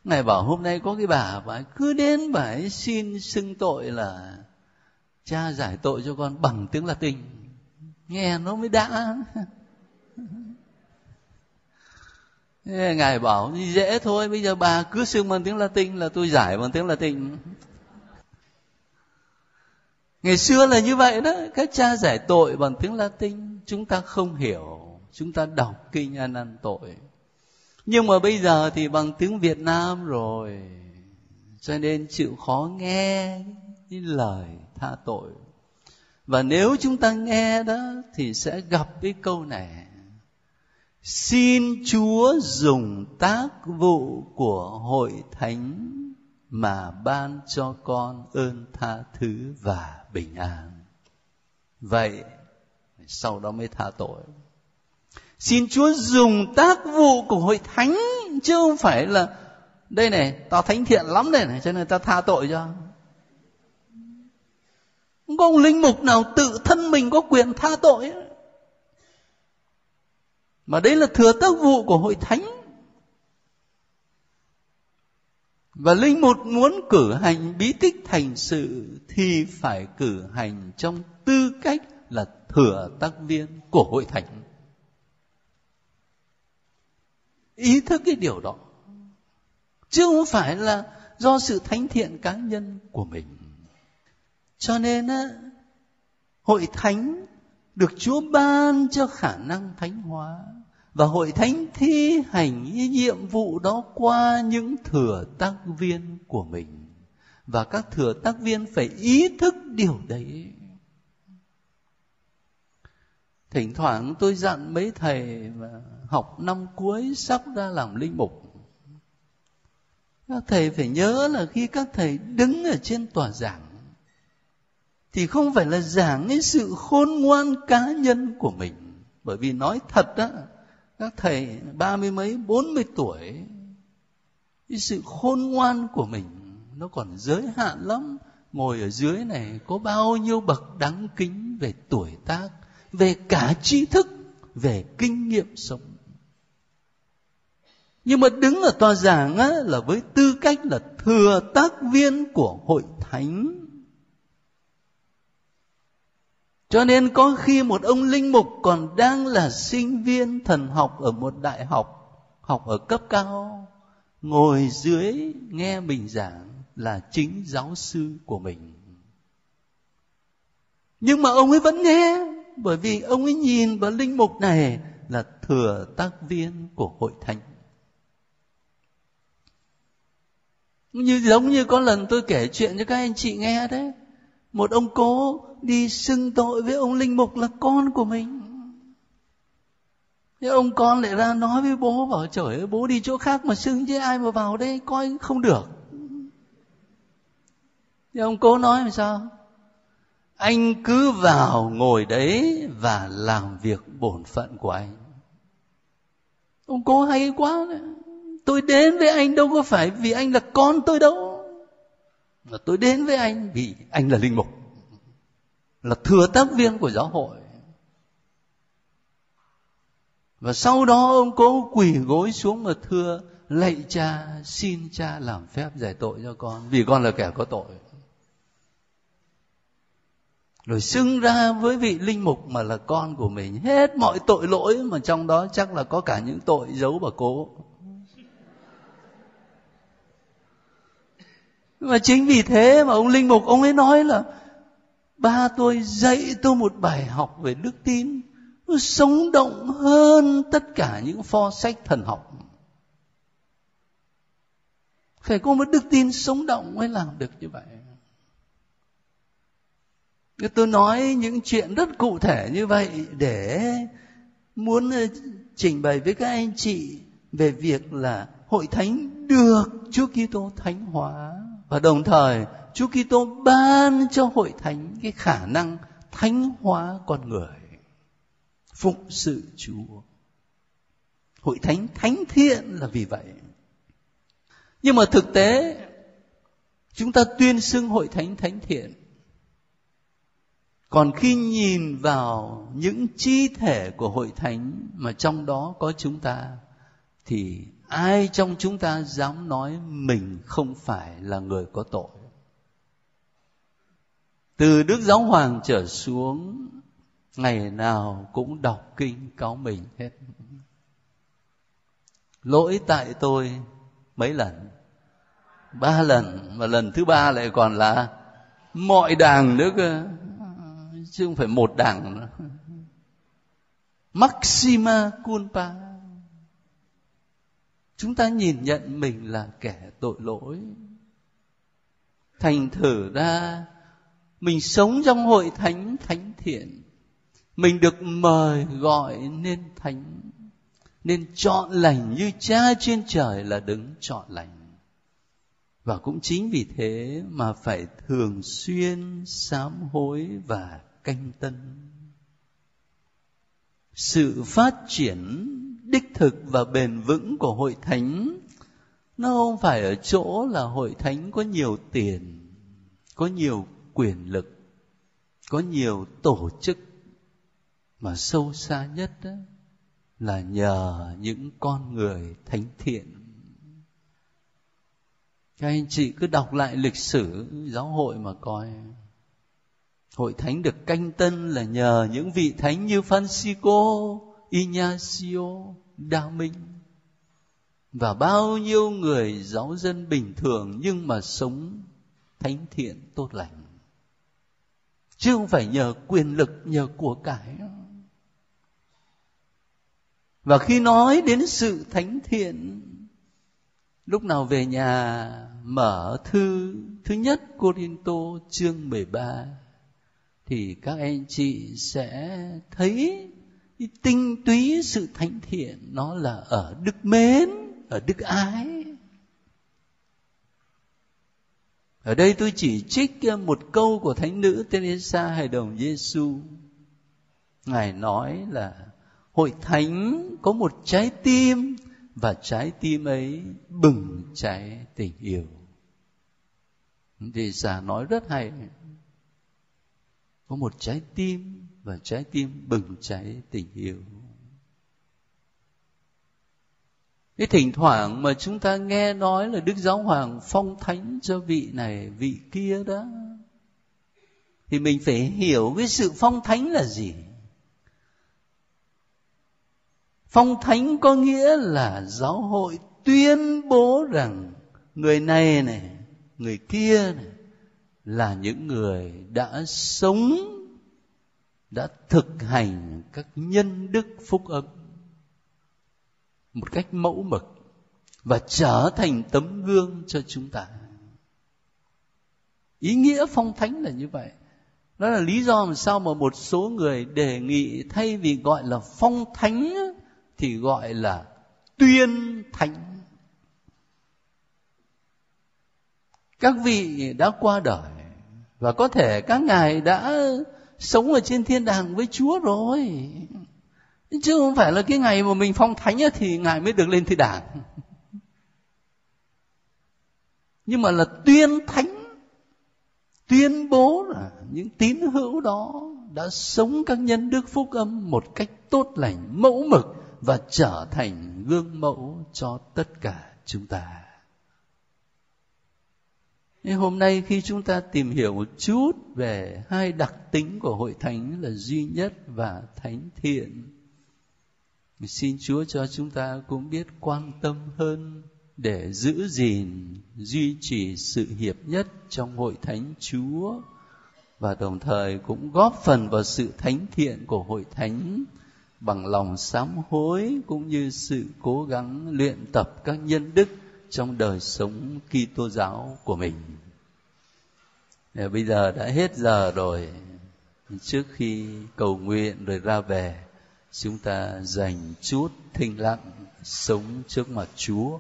ngài bảo, hôm nay có cái bà bà cứ đến bà ấy xin xưng tội là cha giải tội cho con bằng tiếng latin. Nghe nó mới đã. Ngài bảo dễ thôi, bây giờ bà cứ xưng bằng tiếng latin là tôi giải bằng tiếng latin. Ngày xưa là như vậy đó, các cha giải tội bằng tiếng latin, chúng ta không hiểu, chúng ta đọc kinh ăn năn tội nhưng mà bây giờ thì bằng tiếng việt nam rồi. Cho nên chịu khó nghe những lời tha tội. Và nếu chúng ta nghe đó thì sẽ gặp cái câu này. Xin chúa dùng tác vụ của hội thánh mà ban cho con ơn tha thứ và bình an. Vậy, sau đó mới tha tội xin chúa dùng tác vụ của hội thánh, chứ không phải là, đây này tao thánh thiện lắm đây này, cho nên tao tha tội cho. Không có ông linh mục nào tự thân mình có quyền tha tội mà đấy là thừa tác vụ của hội thánh. Và linh mục muốn cử hành bí tích thành sự thì phải cử hành trong tư cách là thừa tác viên của hội thánh. Ý thức cái điều đó. Chứ không phải là do sự thánh thiện cá nhân của mình. Cho nên á, hội thánh được chúa ban cho khả năng thánh hóa. Và hội thánh thi hành nhiệm vụ đó qua những thừa tác viên của mình. Và các thừa tác viên phải ý thức điều đấy thỉnh thoảng tôi dặn mấy thầy mà học năm cuối sắp ra làm linh mục. Các thầy phải nhớ là khi các thầy đứng ở trên tòa giảng, thì không phải là giảng cái sự khôn ngoan cá nhân của mình. Bởi vì nói thật đó các thầy ba mươi mấy, bốn mươi tuổi, cái sự khôn ngoan của mình nó còn giới hạn lắm. Ngồi ở dưới này có bao nhiêu bậc đáng kính về tuổi tác về cả tri thức về kinh nghiệm sống. Nhưng mà đứng ở tòa giảng á, là với tư cách là thừa tác viên của hội thánh. Cho nên có khi một ông linh mục còn đang là sinh viên thần học ở một đại học học ở cấp cao ngồi dưới nghe mình giảng là chính giáo sư của mình. Nhưng mà ông ấy vẫn nghe bởi vì ông ấy nhìn vào linh mục này là thừa tác viên của hội thánh. Như, giống như có lần tôi kể chuyện cho các anh chị nghe đấy. Một ông cố đi xưng tội với ông linh mục là con của mình. Thế ông con lại ra nói với bố bảo, trời ơi, bố đi chỗ khác mà xưng chứ ai mà vào đây, coi không được. Thì ông cố nói làm sao? Anh cứ vào ngồi đấy và làm việc bổn phận của anh. Ông cố hay quá đấy. Tôi đến với anh đâu có phải vì anh là con tôi đâu. Mà tôi đến với anh vì anh là linh mục, là thừa tác viên của giáo hội. Và sau đó ông cố quỳ gối xuống mà thưa, lạy cha, xin cha làm phép giải tội cho con, vì con là kẻ có tội rồi xưng ra với vị linh mục mà là con của mình. Hết mọi tội lỗi mà trong đó chắc là có cả những tội giấu bà cố. Và chính vì thế mà ông linh mục, ông ấy nói là, ba tôi dạy tôi một bài học về đức tin. Sống động hơn tất cả những pho sách thần học. Phải có một đức tin sống động mới làm được như vậy tôi nói những chuyện rất cụ thể như vậy để muốn ờ, trình bày với các anh chị về việc là hội thánh được Chúa Kitô thánh hóa và đồng thời, Chúa Kitô ban cho hội thánh cái khả năng thánh hóa con người, phụng sự Chúa. Hội thánh thánh thiện là vì vậy. Nhưng mà thực tế, chúng ta tuyên xưng hội thánh thánh thiện còn khi nhìn vào những chi thể của hội thánh mà trong đó có chúng ta, thì ai trong chúng ta dám nói mình không phải là người có tội? Từ đức giáo hoàng trở xuống, ngày nào cũng đọc kinh cáo mình hết. Lỗi tại tôi mấy lần? Ba lần và lần thứ ba lại còn là mọi đàng nữa cơ chứ không phải một đảng nữa. Maxima culpa. Chúng ta nhìn nhận mình là kẻ tội lỗi. Thành thử ra, mình sống trong hội thánh thánh thiện. Mình được mời gọi nên thánh. Nên chọn lành như cha trên trời là đứng chọn lành. Và cũng chính vì thế mà phải thường xuyên sám hối và canh tân. Sự phát triển đích thực và bền vững của hội thánh, nó không phải ở chỗ là hội thánh có nhiều tiền, có nhiều quyền lực, có nhiều tổ chức, mà sâu xa nhất đó là nhờ những con người thánh thiện. Các anh chị cứ đọc lại lịch sử giáo hội mà coi hội thánh được canh tân là nhờ những vị thánh như Francisco, Ignacio, Đa Minh. Và bao nhiêu người giáo dân bình thường nhưng mà sống thánh thiện tốt lành. Chứ không phải nhờ quyền lực nhờ của cải. Và khi nói đến sự thánh thiện lúc nào về nhà mở thư thứ nhất Corinto chương 13 thì các anh chị sẽ thấy tinh túy sự thánh thiện nó là ở đức mến, ở đức ái. Ở đây tôi chỉ trích ờ, một câu của thánh nữ Teresa hài đồng Giêsu ngài nói là, hội thánh có một trái tim và trái tim ấy bừng cháy tình yêu. Thì già nói rất hay có một trái tim và trái tim bừng cháy tình yêu. Cái thỉnh thoảng mà chúng ta nghe nói là đức giáo hoàng phong thánh cho vị này, vị kia đó, thì mình phải hiểu cái sự phong thánh là gì. Phong thánh có nghĩa là giáo hội tuyên bố rằng người này này, người kia này là những người đã sống, đã thực hành các nhân đức phúc âm một cách mẫu mực và trở thành tấm gương cho chúng ta. Ý nghĩa phong thánh là như vậy. Đó là lý do mà sao mà một số người đề nghị thay vì gọi là phong thánh thì gọi là tuyên thánh. Các vị đã qua đời và có thể các ngài đã sống ở trên thiên đàng với chúa rồi. Chứ không phải là cái ngày mà mình phong thánh thì ngài mới được lên thiên đàng. Nhưng mà là tuyên thánh, tuyên bố là những tín hữu đó đã sống các nhân đức phúc âm một cách tốt lành, mẫu mực và trở thành gương mẫu cho tất cả chúng ta. Thế hôm nay khi chúng ta tìm hiểu một chút về hai đặc tính của hội thánh là duy nhất và thánh thiện xin chúa cho chúng ta cũng biết quan tâm hơn để giữ gìn, duy trì sự hiệp nhất trong hội thánh chúa và đồng thời cũng góp phần vào sự thánh thiện của hội thánh bằng lòng sám hối cũng như sự cố gắng luyện tập các nhân đức trong đời sống Kitô giáo của mình. Bây giờ đã hết giờ rồi. Trước khi cầu nguyện rồi ra về, chúng ta dành chút thinh lặng sống trước mặt Chúa.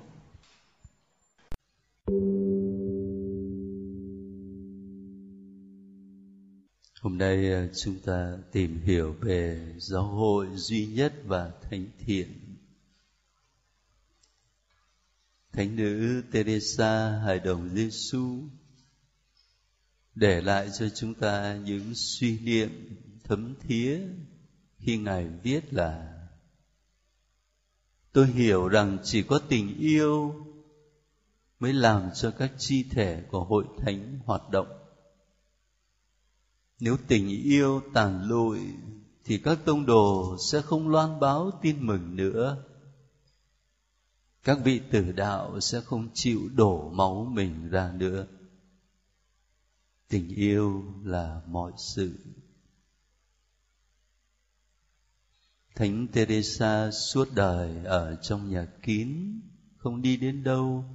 Hôm nay ờ, chúng ta tìm hiểu về giáo hội duy nhất và thánh thiện. Thánh nữ Teresa hài đồng Giêsu, để lại cho chúng ta những suy niệm thấm thía khi ngài viết là, tôi hiểu rằng chỉ có tình yêu mới làm cho các chi thể của hội thánh hoạt động. Nếu tình yêu tàn lụi thì các tông đồ sẽ không loan báo tin mừng nữa các vị tử đạo sẽ không chịu đổ máu mình ra nữa tình yêu là mọi sự Thánh Teresa suốt đời ở trong nhà kín, không đi đến đâu,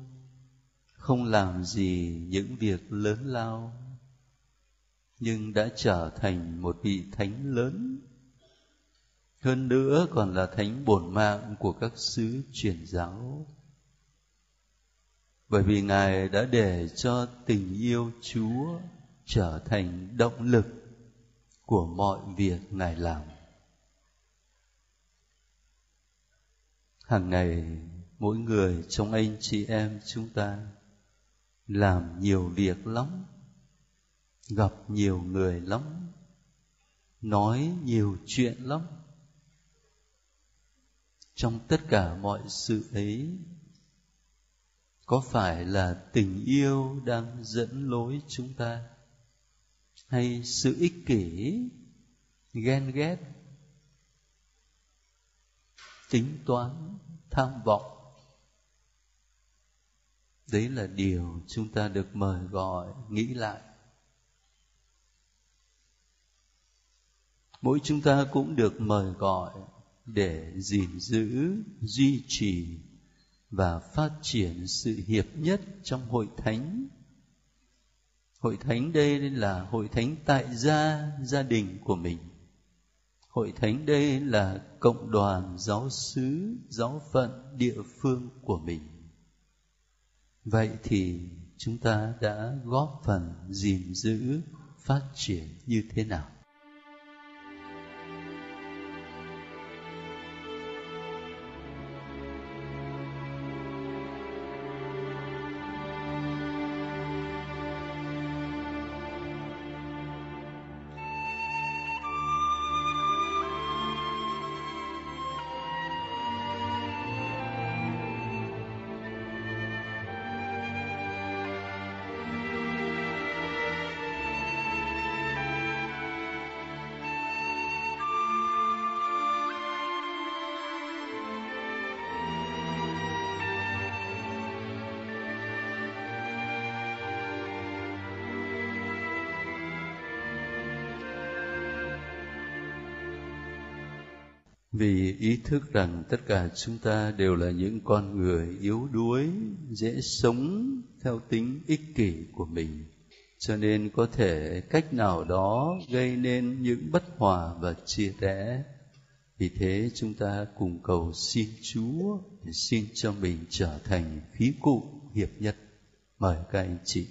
không làm gì những việc lớn lao, nhưng đã trở thành một vị thánh lớn. Hơn nữa còn là thánh bổn mạng của các sứ truyền giáo. Bởi vì Ngài đã để cho tình yêu Chúa trở thành động lực của mọi việc Ngài làm. hàng ngày, mỗi người trong anh chị em chúng ta làm nhiều việc lắm, gặp nhiều người lắm, nói nhiều chuyện lắm trong tất cả mọi sự ấy. Có phải là tình yêu đang dẫn lối chúng ta? Hay sự ích kỷ, ghen ghét, tính toán, tham vọng? Đấy là điều chúng ta được mời gọi, nghĩ lại. Mỗi chúng ta cũng được mời gọi để gìn giữ, duy trì và phát triển sự hiệp nhất trong hội thánh. Hội thánh đây là hội thánh tại gia gia đình của mình. Hội thánh đây là cộng đoàn giáo xứ giáo phận địa phương của mình. Vậy thì chúng ta đã góp phần gìn giữ, phát triển như thế nào? Vì ý thức rằng tất cả chúng ta đều là những con người yếu đuối, dễ sống theo tính ích kỷ của mình. Cho nên có thể cách nào đó gây nên những bất hòa và chia rẽ. Vì thế chúng ta cùng cầu xin chúa để xin cho mình trở thành khí cụ hiệp nhất. Mời các anh chị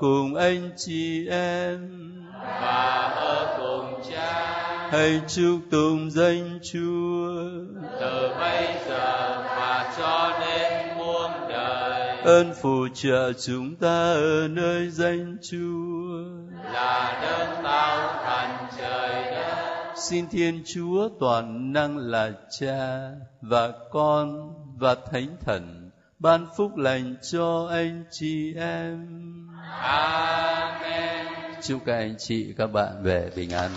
cùng anh chị em và ở cùng cha hãy chúc tụng danh Chúa. từ bây giờ và cho đến muôn đời Ơn phù trợ chúng ta ở nơi danh Chúa. là đấng tạo thành trời đất Xin Thiên Chúa toàn năng là Cha và Con và Thánh Thần ban phúc lành cho anh chị em amen. Chúc các anh chị các bạn về bình an.